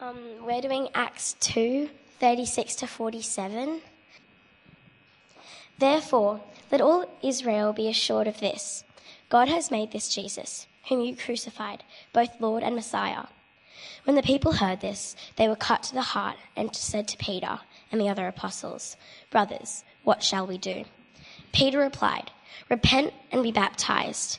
Um, we're doing Acts 2 36 to 47. Therefore, let all Israel be assured of this God has made this Jesus, whom you crucified, both Lord and Messiah. When the people heard this, they were cut to the heart and said to Peter and the other apostles, Brothers, what shall we do? Peter replied, Repent and be baptized,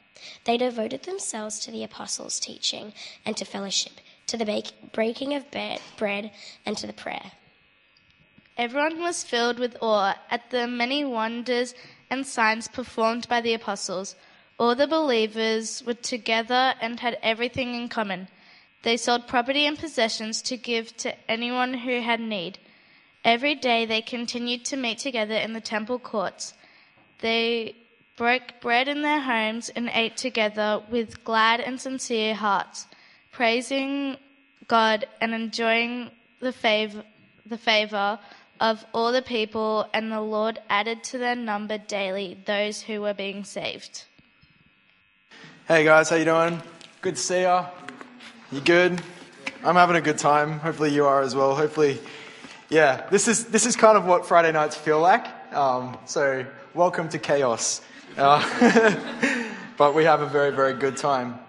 They devoted themselves to the apostles' teaching and to fellowship, to the breaking of bread, and to the prayer. Everyone was filled with awe at the many wonders and signs performed by the apostles. All the believers were together and had everything in common. They sold property and possessions to give to anyone who had need. Every day they continued to meet together in the temple courts. They broke bread in their homes and ate together with glad and sincere hearts, praising God and enjoying the favor, the favor of all the people, and the Lord added to their number daily those who were being saved. Hey guys, how you doing? Good to see ya. You good? I'm having a good time. Hopefully you are as well. Hopefully, yeah. This is this is kind of what Friday nights feel like. Um, so welcome to chaos. Uh, but we have a very very good time.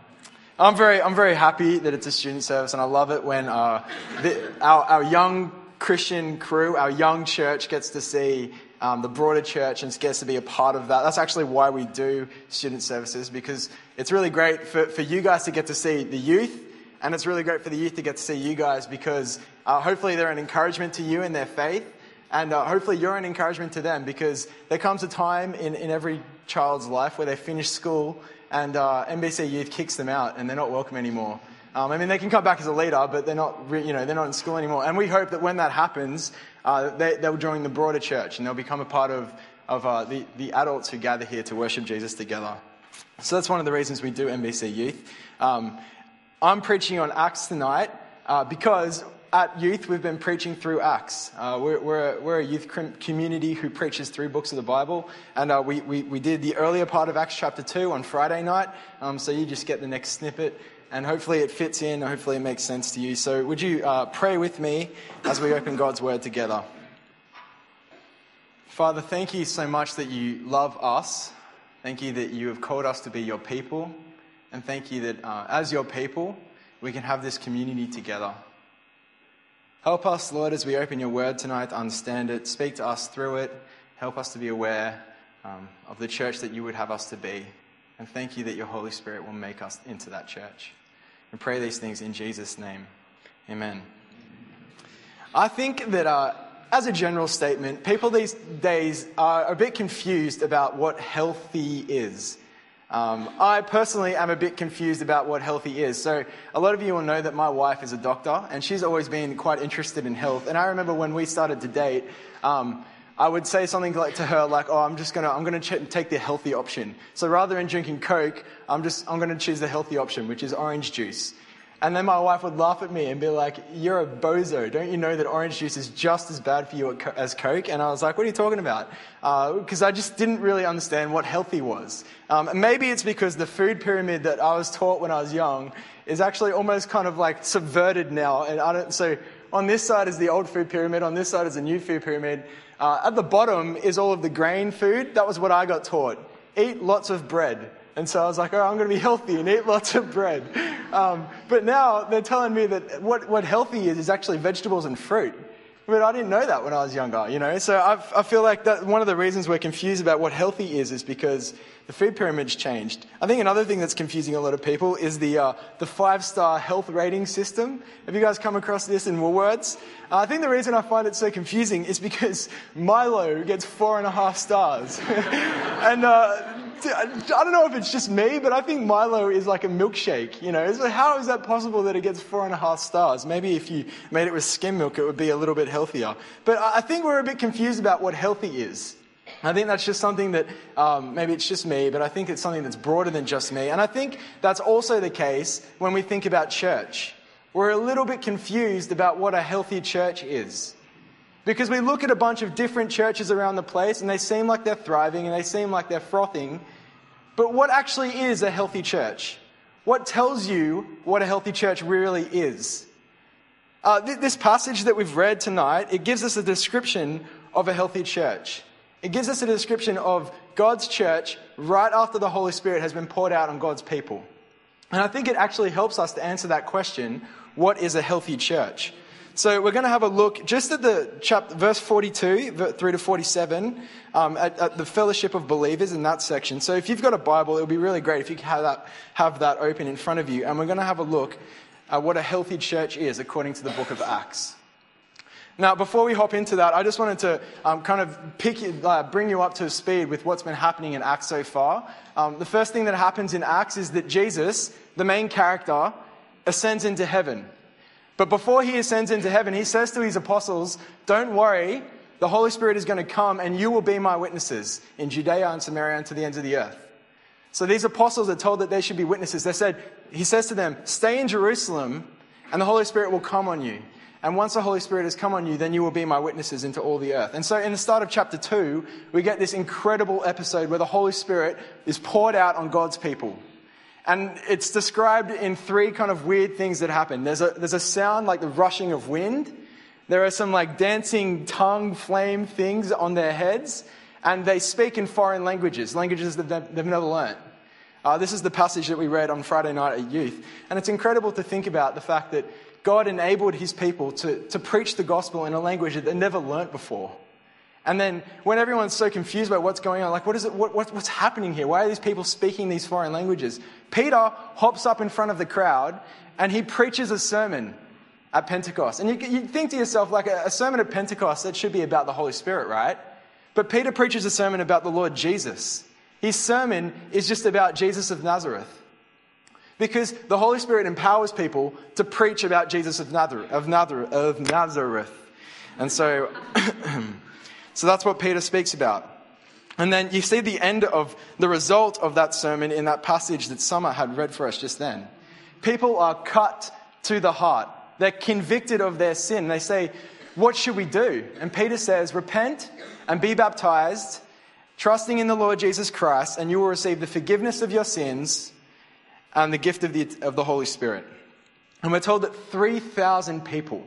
I'm very I'm very happy that it's a student service, and I love it when uh, the, our our young Christian crew, our young church gets to see um, the broader church and gets to be a part of that. That's actually why we do student services because it's really great for, for you guys to get to see the youth and it's really great for the youth to get to see you guys because uh, hopefully they're an encouragement to you in their faith and uh, hopefully you're an encouragement to them because there comes a time in, in every child's life where they finish school and uh, NBC Youth kicks them out and they're not welcome anymore. Um, I mean, they can come back as a leader, but they're not, re- you know, they're not in school anymore. And we hope that when that happens, uh, they, they'll join the broader church and they'll become a part of, of uh, the, the adults who gather here to worship Jesus together. So that's one of the reasons we do NBC Youth. Um, I'm preaching on Acts tonight uh, because at youth we've been preaching through Acts. Uh, we're, we're, we're, a youth community who preaches through books of the Bible, and uh, we, we, we, did the earlier part of Acts chapter 2 on Friday night, um, so you just get the next snippet and hopefully it fits in, hopefully it makes sense to you. So, would you uh, pray with me as we open God's Word together? Father, thank you so much that you love us. Thank you that you have called us to be your people. And thank you that uh, as your people, we can have this community together. Help us, Lord, as we open your word tonight understand it. Speak to us through it. Help us to be aware um, of the church that you would have us to be. And thank you that your Holy Spirit will make us into that church. And pray these things in Jesus' name. Amen. I think that, uh, as a general statement, people these days are a bit confused about what healthy is. Um, I personally am a bit confused about what healthy is. So, a lot of you will know that my wife is a doctor, and she's always been quite interested in health. And I remember when we started to date, um, I would say something like to her like, "Oh, I'm just gonna I'm gonna ch- take the healthy option." So rather than drinking Coke, I'm just I'm gonna choose the healthy option, which is orange juice. And then my wife would laugh at me and be like, You're a bozo. Don't you know that orange juice is just as bad for you as Coke? And I was like, What are you talking about? Because uh, I just didn't really understand what healthy was. Um, and maybe it's because the food pyramid that I was taught when I was young is actually almost kind of like subverted now. And I don't, so on this side is the old food pyramid, on this side is the new food pyramid. Uh, at the bottom is all of the grain food. That was what I got taught. Eat lots of bread. And so I was like, oh, I'm going to be healthy and eat lots of bread. Um, but now they're telling me that what, what healthy is is actually vegetables and fruit. But I didn't know that when I was younger, you know. So I've, I feel like that one of the reasons we're confused about what healthy is is because the food pyramid's changed. I think another thing that's confusing a lot of people is the, uh, the five star health rating system. Have you guys come across this in Woolworths? Uh, I think the reason I find it so confusing is because Milo gets four and a half stars. and uh, I don't know if it's just me, but I think Milo is like a milkshake. You know, so how is that possible that it gets four and a half stars? Maybe if you made it with skim milk, it would be a little bit healthier. But I think we're a bit confused about what healthy is. I think that's just something that um, maybe it's just me, but I think it's something that's broader than just me. And I think that's also the case when we think about church. We're a little bit confused about what a healthy church is. Because we look at a bunch of different churches around the place and they seem like they're thriving and they seem like they're frothing. But what actually is a healthy church? What tells you what a healthy church really is? Uh, th- this passage that we've read tonight, it gives us a description of a healthy church. It gives us a description of God's church right after the Holy Spirit has been poured out on God's people. And I think it actually helps us to answer that question what is a healthy church? So we're going to have a look just at the chapter, verse 42 through to 47, um, at, at, the fellowship of believers in that section. So if you've got a Bible, it would be really great if you could have that, have that open in front of you. And we're going to have a look at what a healthy church is according to the book of Acts. Now, before we hop into that, I just wanted to um, kind of pick, uh, bring you up to speed with what's been happening in Acts so far. Um, the first thing that happens in Acts is that Jesus, the main character, ascends into heaven. But before he ascends into heaven, he says to his apostles, Don't worry, the Holy Spirit is going to come and you will be my witnesses in Judea and Samaria and to the ends of the earth. So these apostles are told that they should be witnesses. They said, He says to them, Stay in Jerusalem and the Holy Spirit will come on you. And once the Holy Spirit has come on you, then you will be my witnesses into all the earth. And so in the start of chapter 2, we get this incredible episode where the Holy Spirit is poured out on God's people. And it's described in three kind of weird things that happen. There's a, there's a sound like the rushing of wind. There are some like dancing tongue flame things on their heads. And they speak in foreign languages, languages that they've, they've never learned. Uh, this is the passage that we read on Friday night at youth. And it's incredible to think about the fact that God enabled his people to, to preach the gospel in a language that they never learnt before. And then when everyone's so confused about what's going on, like, what is it, what, what, what's happening here? Why are these people speaking these foreign languages? Peter hops up in front of the crowd and he preaches a sermon at Pentecost. And you, you think to yourself, like a, a sermon at Pentecost, that should be about the Holy Spirit, right? But Peter preaches a sermon about the Lord Jesus. His sermon is just about Jesus of Nazareth. Because the Holy Spirit empowers people to preach about Jesus of Nazareth. Of Nazareth, of Nazareth. And so So that's what Peter speaks about. And then you see the end of the result of that sermon in that passage that Summer had read for us just then. People are cut to the heart. They're convicted of their sin. They say, What should we do? And Peter says, Repent and be baptized, trusting in the Lord Jesus Christ, and you will receive the forgiveness of your sins and the gift of the, of the Holy Spirit. And we're told that 3,000 people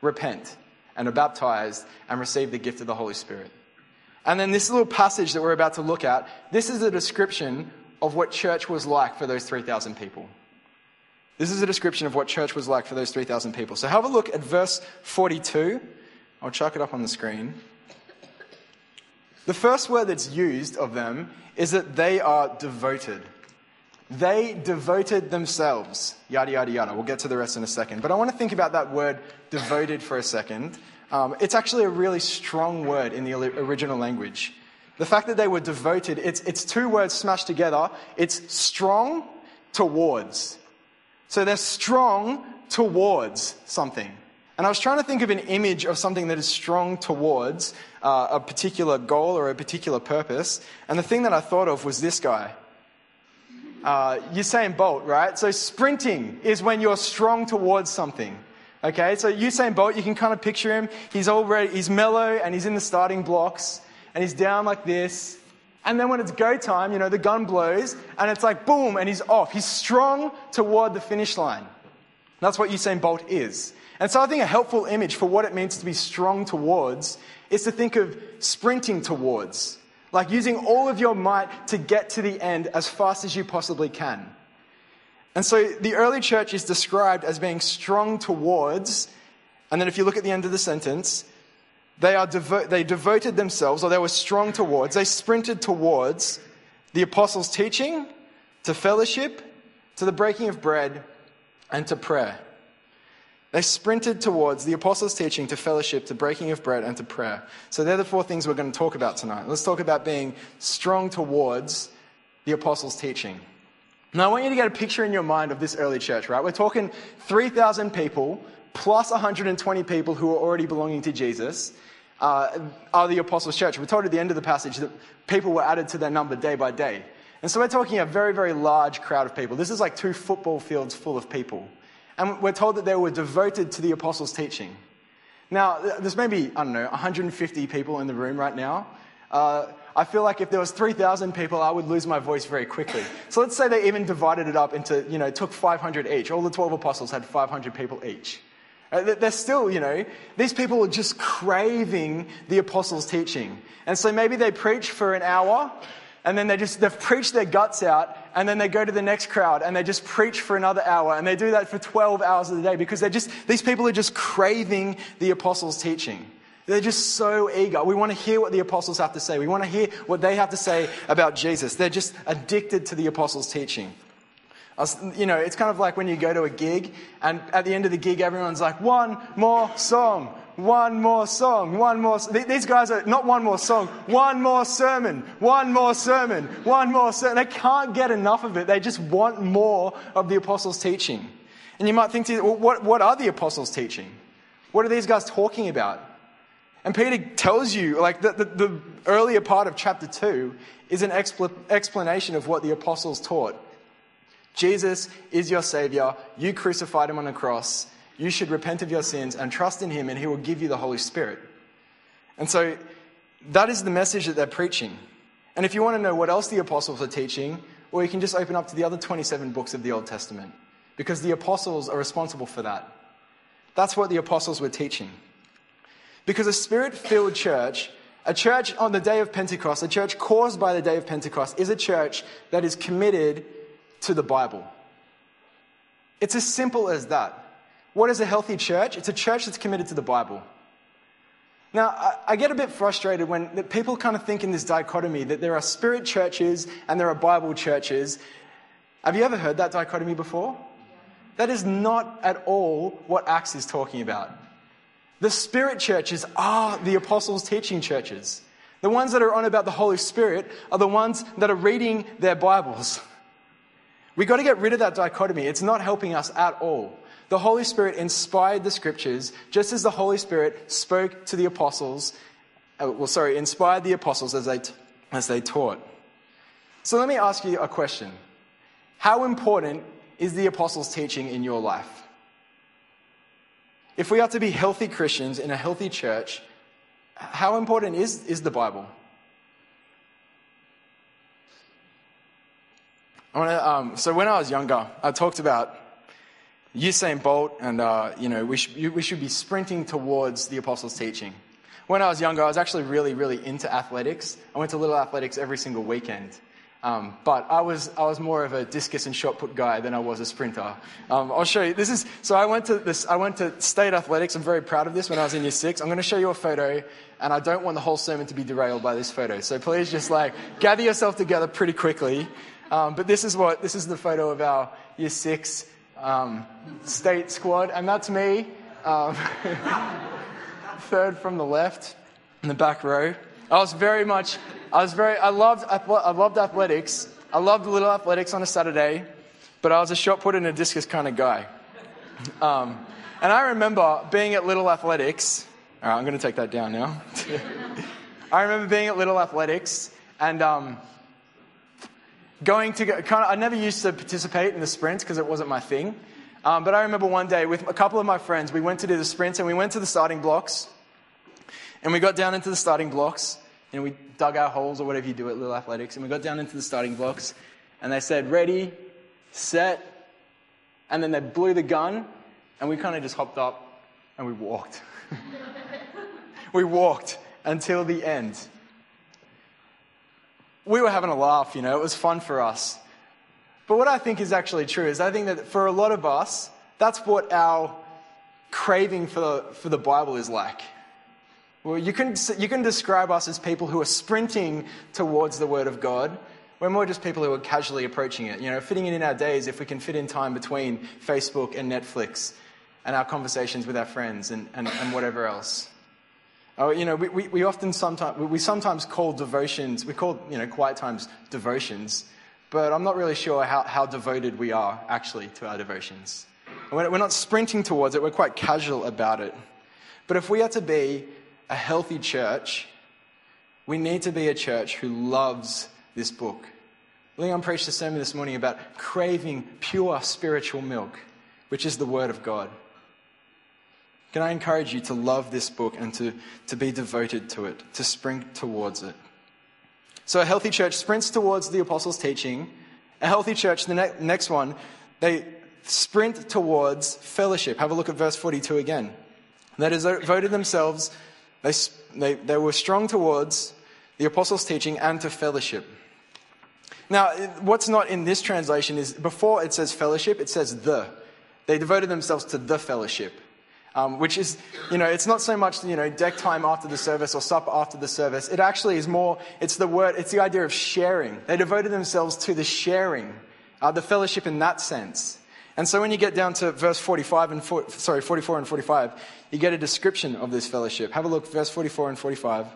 repent and are baptized and receive the gift of the Holy Spirit. And then this little passage that we're about to look at, this is a description of what church was like for those 3,000 people. This is a description of what church was like for those 3,000 people. So have a look at verse 42. I'll chuck it up on the screen. The first word that's used of them is that they are devoted. They devoted themselves. Yada, yada, yada. We'll get to the rest in a second. But I want to think about that word devoted for a second. Um, it's actually a really strong word in the original language. The fact that they were devoted, it's, it's two words smashed together. It's strong towards. So they're strong towards something. And I was trying to think of an image of something that is strong towards uh, a particular goal or a particular purpose. And the thing that I thought of was this guy uh, Usain Bolt, right? So sprinting is when you're strong towards something. Okay, so Usain Bolt, you can kind of picture him. He's already, he's mellow and he's in the starting blocks and he's down like this. And then when it's go time, you know, the gun blows and it's like boom and he's off. He's strong toward the finish line. That's what Usain Bolt is. And so I think a helpful image for what it means to be strong towards is to think of sprinting towards. Like using all of your might to get to the end as fast as you possibly can. And so the early church is described as being strong towards, and then if you look at the end of the sentence, they, are devo- they devoted themselves, or they were strong towards, they sprinted towards the apostles' teaching, to fellowship, to the breaking of bread, and to prayer. They sprinted towards the apostles' teaching to fellowship, to breaking of bread, and to prayer. So they're the four things we're going to talk about tonight. Let's talk about being strong towards the apostles' teaching. Now, I want you to get a picture in your mind of this early church, right? We're talking 3,000 people plus 120 people who are already belonging to Jesus uh, are the apostles' church. We're told at the end of the passage that people were added to their number day by day. And so we're talking a very, very large crowd of people. This is like two football fields full of people. And we're told that they were devoted to the apostles' teaching. Now, there's maybe, I don't know, 150 people in the room right now. Uh, I feel like if there was 3,000 people, I would lose my voice very quickly. So let's say they even divided it up into, you know, took 500 each. All the 12 apostles had 500 people each. Uh, they're still, you know, these people are just craving the apostles' teaching. And so maybe they preach for an hour, and then they just, they've preached their guts out, and then they go to the next crowd, and they just preach for another hour, and they do that for 12 hours of the day because they're just, these people are just craving the apostles' teaching. They're just so eager. We want to hear what the apostles have to say. We want to hear what they have to say about Jesus. They're just addicted to the apostles' teaching. Was, you know, it's kind of like when you go to a gig, and at the end of the gig, everyone's like, one more song, one more song, one more. These guys are not one more song, one more sermon, one more sermon, one more sermon. They can't get enough of it. They just want more of the apostles' teaching. And you might think to well, what, what are the apostles' teaching? What are these guys talking about? And Peter tells you, like, the, the, the earlier part of chapter 2 is an expl- explanation of what the apostles taught. Jesus is your Savior. You crucified him on a cross. You should repent of your sins and trust in him, and he will give you the Holy Spirit. And so that is the message that they're preaching. And if you want to know what else the apostles are teaching, well, you can just open up to the other 27 books of the Old Testament, because the apostles are responsible for that. That's what the apostles were teaching. Because a spirit filled church, a church on the day of Pentecost, a church caused by the day of Pentecost, is a church that is committed to the Bible. It's as simple as that. What is a healthy church? It's a church that's committed to the Bible. Now, I, get a bit frustrated when people kind of think in this dichotomy that there are spirit churches and there are Bible churches. Have you ever heard that dichotomy before? That is not at all what Acts is talking about. The spirit churches are the apostles' teaching churches. The ones that are on about the Holy Spirit are the ones that are reading their Bibles. We've got to get rid of that dichotomy. It's not helping us at all. The Holy Spirit inspired the scriptures just as the Holy Spirit spoke to the apostles, uh, well, sorry, inspired the apostles as they, as they taught. So let me ask you a question. How important is the apostles' teaching in your life? If we are to be healthy Christians in a healthy church, how important is, is the Bible? To, um, so when I was younger, I talked about Usain Bolt, and uh, you know we, sh- we should be sprinting towards the apostles' teaching. When I was younger, I was actually really, really into athletics. I went to little athletics every single weekend. Um, but I was, I was more of a discus and shot put guy than I was a sprinter. Um, I'll show you. This is, so I went to this, I went to state athletics. I'm very proud of this when I was in year six. I'm going to show you a photo and I don't want the whole sermon to be derailed by this photo. So please just like gather yourself together pretty quickly. Um, but this is what this is the photo of our year six um, state squad, and that's me, um, third from the left in the back row. I was very much, I was very, I loved, I loved athletics. I loved little athletics on a Saturday, but I was a shot put and a discus kind of guy. Um, and I remember being at Little Athletics. All right, I'm going to take that down now. I remember being at Little Athletics and um, going to go, kind of, I never used to participate in the sprints because it wasn't my thing. Um, but I remember one day with a couple of my friends, we went to do the sprints and we went to the starting blocks. And we got down into the starting blocks and we dug our holes or whatever you do at Little Athletics. And we got down into the starting blocks and they said, ready, set. And then they blew the gun and we kind of just hopped up and we walked. we walked until the end we were having a laugh, you know, it was fun for us. But what I think is actually true is I think that for a lot of us, that's what our craving for the, for the Bible is like. Well, you can, you can describe us as people who are sprinting towards the Word of God. We're more just people who are casually approaching it. You know, fitting it in our days if we can fit in time between Facebook and Netflix and our conversations with our friends and, and, and whatever else. Oh, you know, we, we, often sometimes, we sometimes call devotions, we call, you know, quiet times devotions. but I'm not really sure how, how devoted we are actually to our devotions. We're not sprinting towards it, we're quite casual about it. But if we are to be a healthy church, we need to be a church who loves this book. Leon preached a sermon this morning about craving pure spiritual milk, which is the Word of God. Can I encourage you to love this book and to, to be devoted to it, to sprint towards it? So, a healthy church sprints towards the apostles' teaching. A healthy church, the ne- next one, they sprint towards fellowship. Have a look at verse 42 again. They devoted themselves, they, they, they were strong towards the apostles' teaching and to fellowship. Now, what's not in this translation is before it says fellowship, it says the. They devoted themselves to the fellowship. Um, which is, you know, it's not so much, you know, deck time after the service or supper after the service. It actually is more, it's the word, it's the idea of sharing. They devoted themselves to the sharing, uh, the fellowship in that sense. And so when you get down to verse 45 and, for, sorry, 44 and 45, you get a description of this fellowship. Have a look, verse 44 and 45.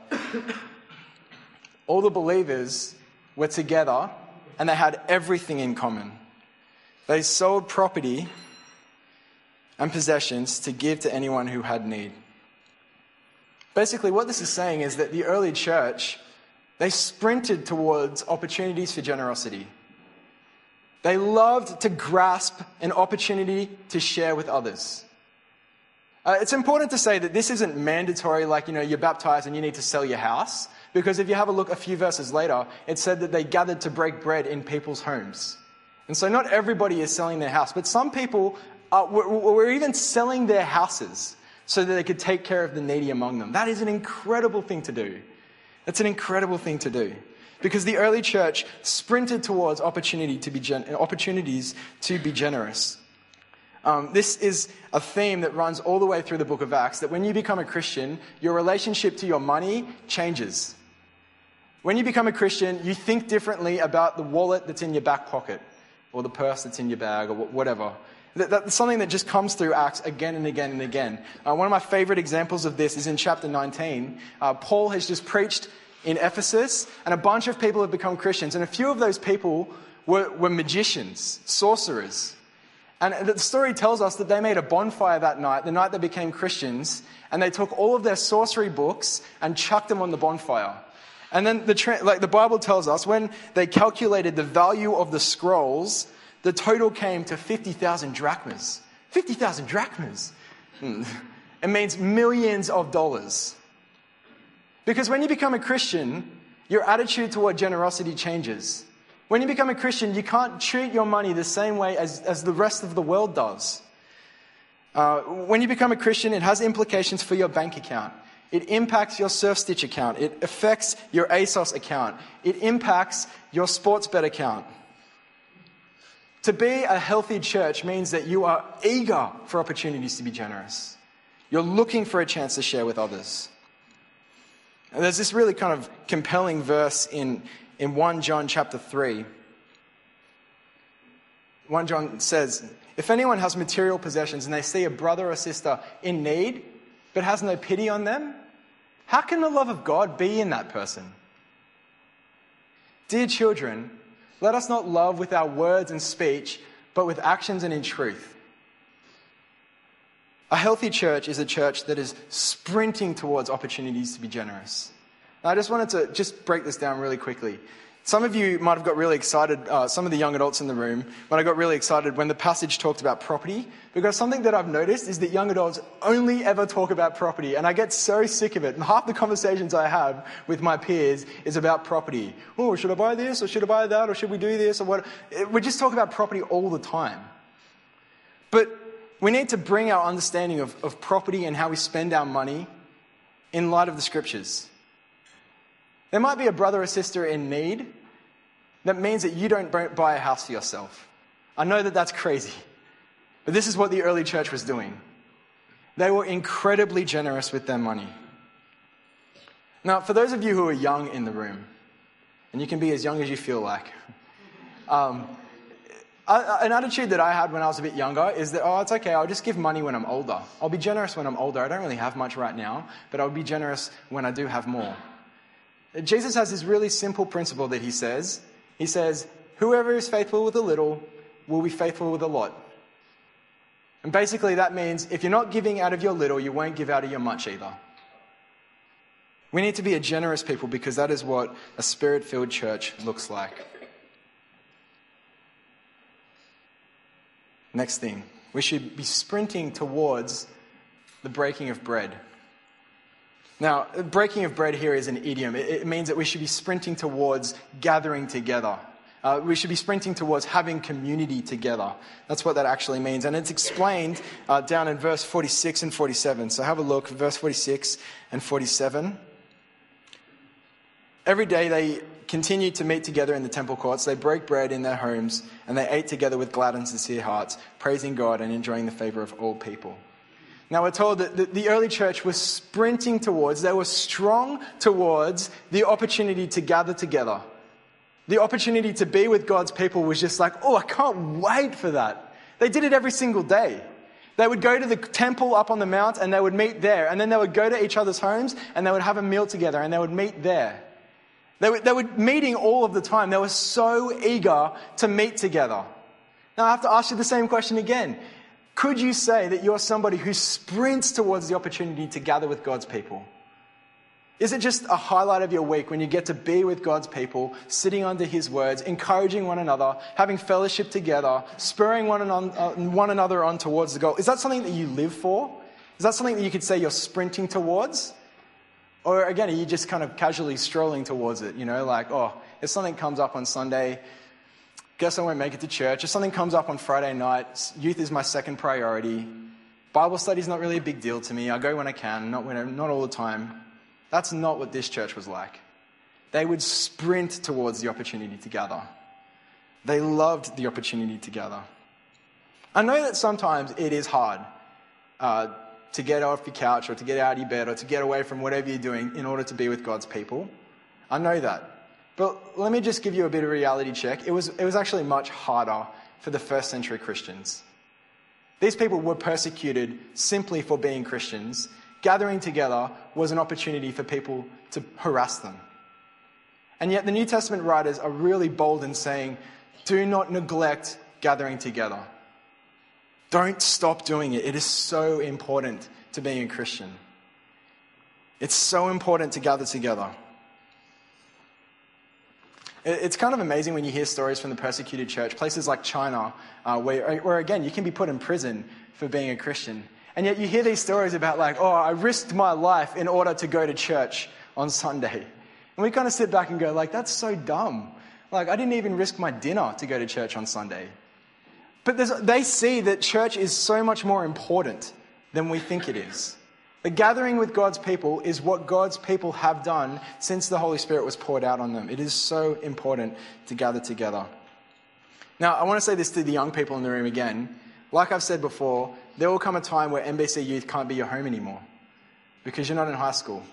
All the believers were together and they had everything in common. They sold property and possessions to give to anyone who had need. Basically, what this is saying is that the early church, they sprinted towards opportunities for generosity. They loved to grasp an opportunity to share with others. Uh, it's important to say that this isn't mandatory, like, you know, you're baptized and you need to sell your house. Because if you have a look a few verses later, it said that they gathered to break bread in people's homes. And so not everybody is selling their house, but some people uh, were, were even selling their houses so that they could take care of the needy among them. That is an incredible thing to do. That's an incredible thing to do. Because the early church sprinted towards opportunity to be gen- opportunities to be generous. Um, this is a theme that runs all the way through the book of Acts that when you become a Christian, your relationship to your money changes. When you become a Christian, you think differently about the wallet that's in your back pocket or the purse that's in your bag or whatever. That's something that just comes through Acts again and again and again. Uh, one of my favorite examples of this is in chapter 19. Uh, Paul has just preached in Ephesus, and a bunch of people have become Christians. And a few of those people were, were magicians, sorcerers. And the story tells us that they made a bonfire that night, the night they became Christians, and they took all of their sorcery books and chucked them on the bonfire. And then the, like the Bible tells us, when they calculated the value of the scrolls, the total came to 50,000 drachmas. 50,000 drachmas. Hmm. It means millions of dollars. Because when you become a Christian, your attitude toward generosity changes. When you become a Christian, you can't treat your money the same way as, as the rest of the world does. Uh, when you become a Christian, it has implications for your bank account. It impacts your SurfStitch account. It affects your ASOS account. It impacts your Sportsbet account. To be a healthy church means that you are eager for opportunities to be generous. You're looking for a chance to share with others. And there's this really kind of compelling verse in, in 1 John chapter 3. 1 John says, If anyone has material possessions and they see a brother or sister in need, but has no pity on them, how can the love of God be in that person? Dear children, let us not love with our words and speech, but with actions and in truth. A healthy church is a church that is sprinting towards opportunities to be generous. Now, I just wanted to just break this down really quickly. Some of you might have got really excited, uh, some of the young adults in the room, when I got really excited when the passage talked about property, because something that I've noticed is that young adults only ever talk about property, and I get so sick of it. And half the conversations I have with my peers is about property. Oh, should I buy this, or should I buy that, or should we do this, or what? We just talk about property all the time. But we need to bring our understanding of, of property and how we spend our money in light of the scriptures. There might be a brother or sister in need that means that you don't buy a house for yourself. I know that that's crazy, but this is what the early church was doing. They were incredibly generous with their money. Now, for those of you who are young in the room, and you can be as young as you feel like, um, an attitude that I had when I was a bit younger is that, oh, it's okay, I'll just give money when I'm older. I'll be generous when I'm older. I don't really have much right now, but I'll be generous when I do have more. Jesus has this really simple principle that he says. He says, whoever is faithful with a little will be faithful with a lot. And basically, that means if you're not giving out of your little, you won't give out of your much either. We need to be a generous people because that is what a spirit filled church looks like. Next thing, we should be sprinting towards the breaking of bread. Now, breaking of bread here is an idiom. It, means that we should be sprinting towards gathering together. Uh, we should be sprinting towards having community together. That's what that actually means. And it's explained uh, down in verse 46 and 47. So have a look, verse 46 and 47. Every day they continued to meet together in the temple courts. They broke bread in their homes, and they ate together with glad and sincere hearts, praising God and enjoying the favor of all people. Now, we're told that the early church was sprinting towards, they were strong towards the opportunity to gather together. The opportunity to be with God's people was just like, oh, I can't wait for that. They did it every single day. They would go to the temple up on the mount and they would meet there. And then they would go to each other's homes and they would have a meal together and they would meet there. They were, they were meeting all of the time. They were so eager to meet together. Now I have to ask you the same question again. Could you say that you're somebody who sprints towards the opportunity to gather with God's people? Is it just a highlight of your week when you get to be with God's people, sitting under His words, encouraging one another, having fellowship together, spurring one, on, uh, one another on towards the goal? Is that something that you live for? Is that something that you could say you're sprinting towards? Or again, are you just kind of casually strolling towards it? You know, like, oh, if something comes up on Sunday, guess I won't make it to church. If something comes up on Friday night, youth is my second priority. Bible study is not really a big deal to me. I go when I can, not, when, not all the time. That's not what this church was like. They would sprint towards the opportunity to gather. They loved the opportunity to gather. I know that sometimes it is hard uh, to get off your couch or to get out of your bed or to get away from whatever you're doing in order to be with God's people. I know that. But let me just give you a bit of reality check. It was, it was actually much harder for the first century Christians. These people were persecuted simply for being Christians. Gathering together was an opportunity for people to harass them. And yet, the New Testament writers are really bold in saying, do not neglect gathering together. Don't stop doing it. It is so important to being a Christian. It's so important to gather together. It's kind of amazing when you hear stories from the persecuted church, places like China, uh, where, where again, you can be put in prison for being a Christian. And yet you hear these stories about, like, oh, I risked my life in order to go to church on Sunday. And we kind of sit back and go, like, that's so dumb. Like, I didn't even risk my dinner to go to church on Sunday. But they see that church is so much more important than we think it is. The gathering with God's people is what God's people have done since the Holy Spirit was poured out on them. It is so important to gather together. Now, I want to say this to the young people in the room again. Like I've said before, there will come a time where NBC Youth can't be your home anymore because you're not in high school.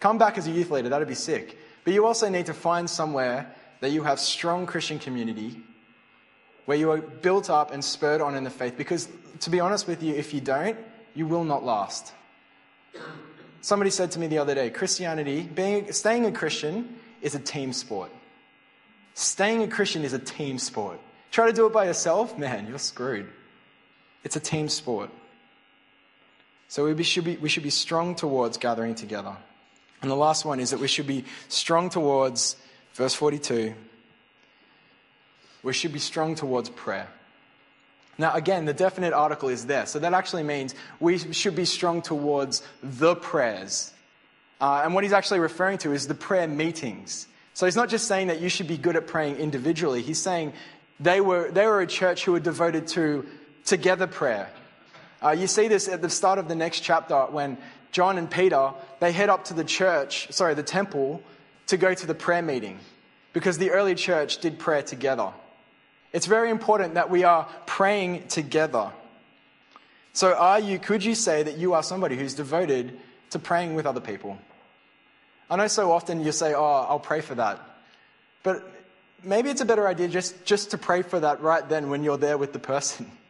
Come back as a youth leader, that'd be sick. But you also need to find somewhere that you have strong Christian community, where you are built up and spurred on in the faith. Because to be honest with you, if you don't, you will not last. Somebody said to me the other day Christianity, being, staying a Christian is a team sport. Staying a Christian is a team sport. Try to do it by yourself, man, you're screwed. It's a team sport. So we should be, we should be strong towards gathering together. And the last one is that we should be strong towards, verse 42, we should be strong towards prayer. Now, again, the definite article is there. So that actually means we should be strong towards the prayers. Uh, and what he's actually referring to is the prayer meetings. So he's not just saying that you should be good at praying individually. He's saying they were, they were a church who were devoted to together prayer. Uh, you see this at the start of the next chapter when John and Peter, they head up to the church, sorry, the temple, to go to the prayer meeting. Because the early church did prayer together. It's very important that we are praying together. So, are you, could you say that you are somebody who's devoted to praying with other people? I know so often you say, Oh, I'll pray for that. But maybe it's a better idea just, just to pray for that right then when you're there with the person.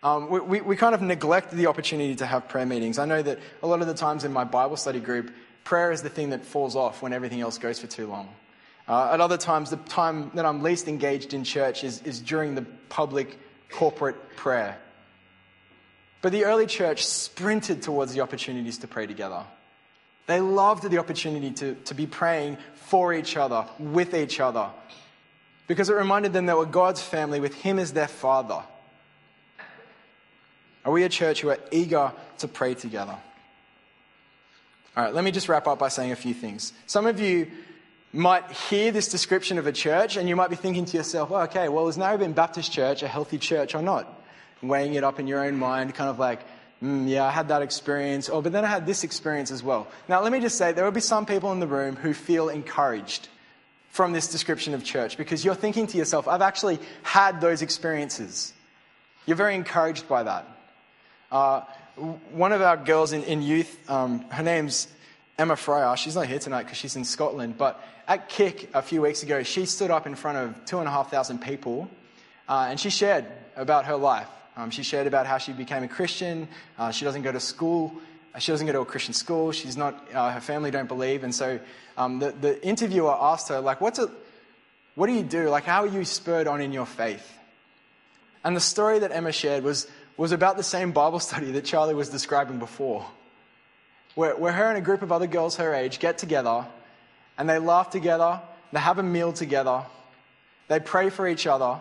Um, we, we, we kind of neglect the opportunity to have prayer meetings. I know that a lot of the times in my Bible study group, prayer is the thing that falls off when everything else goes for too long. Uh, at other times, the time that I'm least engaged in church is, is during the public corporate prayer. But the early church sprinted towards the opportunities to pray together. They loved the opportunity to, to be praying for each other, with each other, because it reminded them they were God's family with Him as their Father. Are we a church who are eager to pray together? All right, let me just wrap up by saying a few things. Some of you might hear this description of a church and you might be thinking to yourself, okay, well, is Narrabeen Baptist Church a healthy church or not? Weighing it up in your own mind, kind of like, mm, yeah, I had that experience, oh, but then I had this experience as well. Now, let me just say, there will be some people in the room who feel encouraged from this description of church because you're thinking to yourself, I've actually had those experiences. You're very encouraged by that. Uh, one of our girls in, in youth, um, her name's Emma Fryer. She's not here tonight because she's in Scotland, but at Kick a few weeks ago, she stood up in front of two and a half thousand people uh, and she shared about her life. Um, she shared about how she became a Christian. Uh, she doesn't go to school. Uh, she doesn't go to a Christian school. She's not, uh, her family don't believe. And so um, the, the interviewer asked her, like, what's it, what do you do? Like, how are you spurred on in your faith? And the story that Emma shared was, was about the same Bible study that Charlie was describing before. Where, where her and a group of other girls her age get together and they laugh together, they have a meal together, they pray for each other,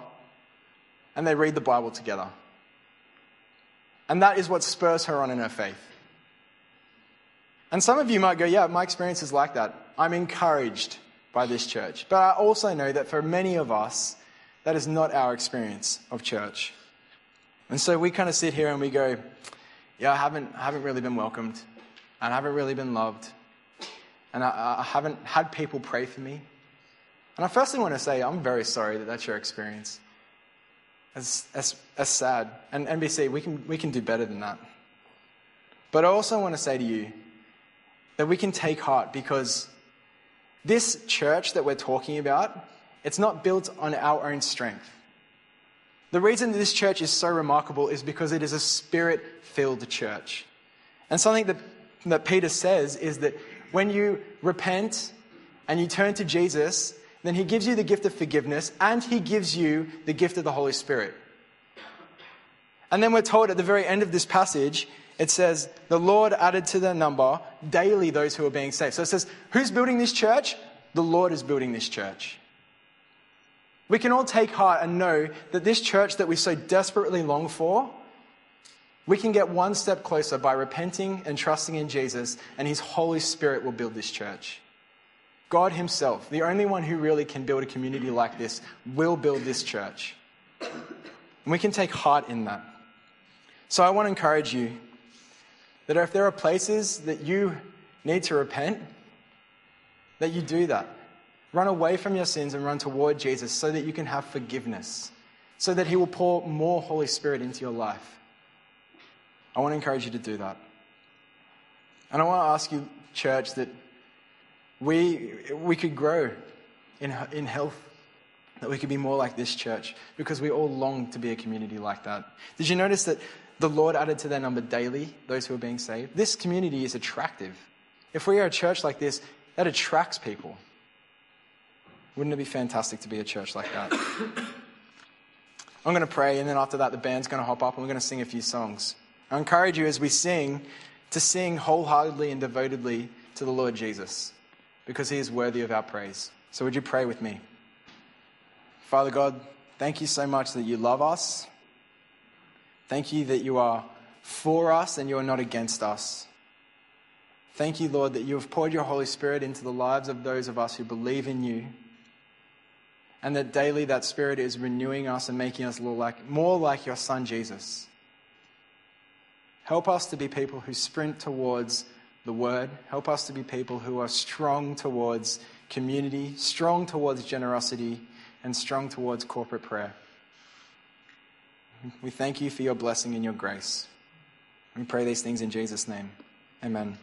and they read the Bible together. And that is what spurs her on in her faith. And some of you might go, yeah, my experience is like that. I'm encouraged by this church. But I also know that for many of us, that is not our experience of church. And so we kind of sit here and we go, yeah, I haven't, I haven't really been welcomed. And I haven't really been loved. And I, I haven't had people pray for me. And I firstly want to say, I'm very sorry that that's your experience. That's, that's, that's sad. And NBC, we can, we can do better than that. But I also want to say to you that we can take heart because this church that we're talking about, it's not built on our own strength. The reason this church is so remarkable is because it is a spirit filled church. And something that, that Peter says is that when you repent and you turn to Jesus, then he gives you the gift of forgiveness and he gives you the gift of the Holy Spirit. And then we're told at the very end of this passage, it says, the Lord added to their number daily those who are being saved. So it says, who's building this church? The Lord is building this church. We can all take heart and know that this church that we so desperately long for, we can get one step closer by repenting and trusting in Jesus, and His Holy Spirit will build this church. God Himself, the only one who really can build a community like this, will build this church. And we can take heart in that. So I want to encourage you that if there are places that you need to repent, that you do that. Run away from your sins and run toward Jesus so that you can have forgiveness, so that He will pour more Holy Spirit into your life. I want to encourage you to do that. And I want to ask you, church, that we, we could grow in, in health, that we could be more like this church, because we all long to be a community like that. Did you notice that the Lord added to their number daily those who are being saved? This community is attractive. If we are a church like this, that attracts people. Wouldn't it be fantastic to be a church like that? I'm going to pray, and then after that, the band's going to hop up and we're going to sing a few songs. I encourage you as we sing to sing wholeheartedly and devotedly to the Lord Jesus because he is worthy of our praise. So, would you pray with me? Father God, thank you so much that you love us. Thank you that you are for us and you are not against us. Thank you, Lord, that you have poured your Holy Spirit into the lives of those of us who believe in you. And that daily that Spirit is renewing us and making us more like your Son, Jesus. Help us to be people who sprint towards the word. Help us to be people who are strong towards community, strong towards generosity, and strong towards corporate prayer. We thank you for your blessing and your grace. We pray these things in Jesus' name. Amen.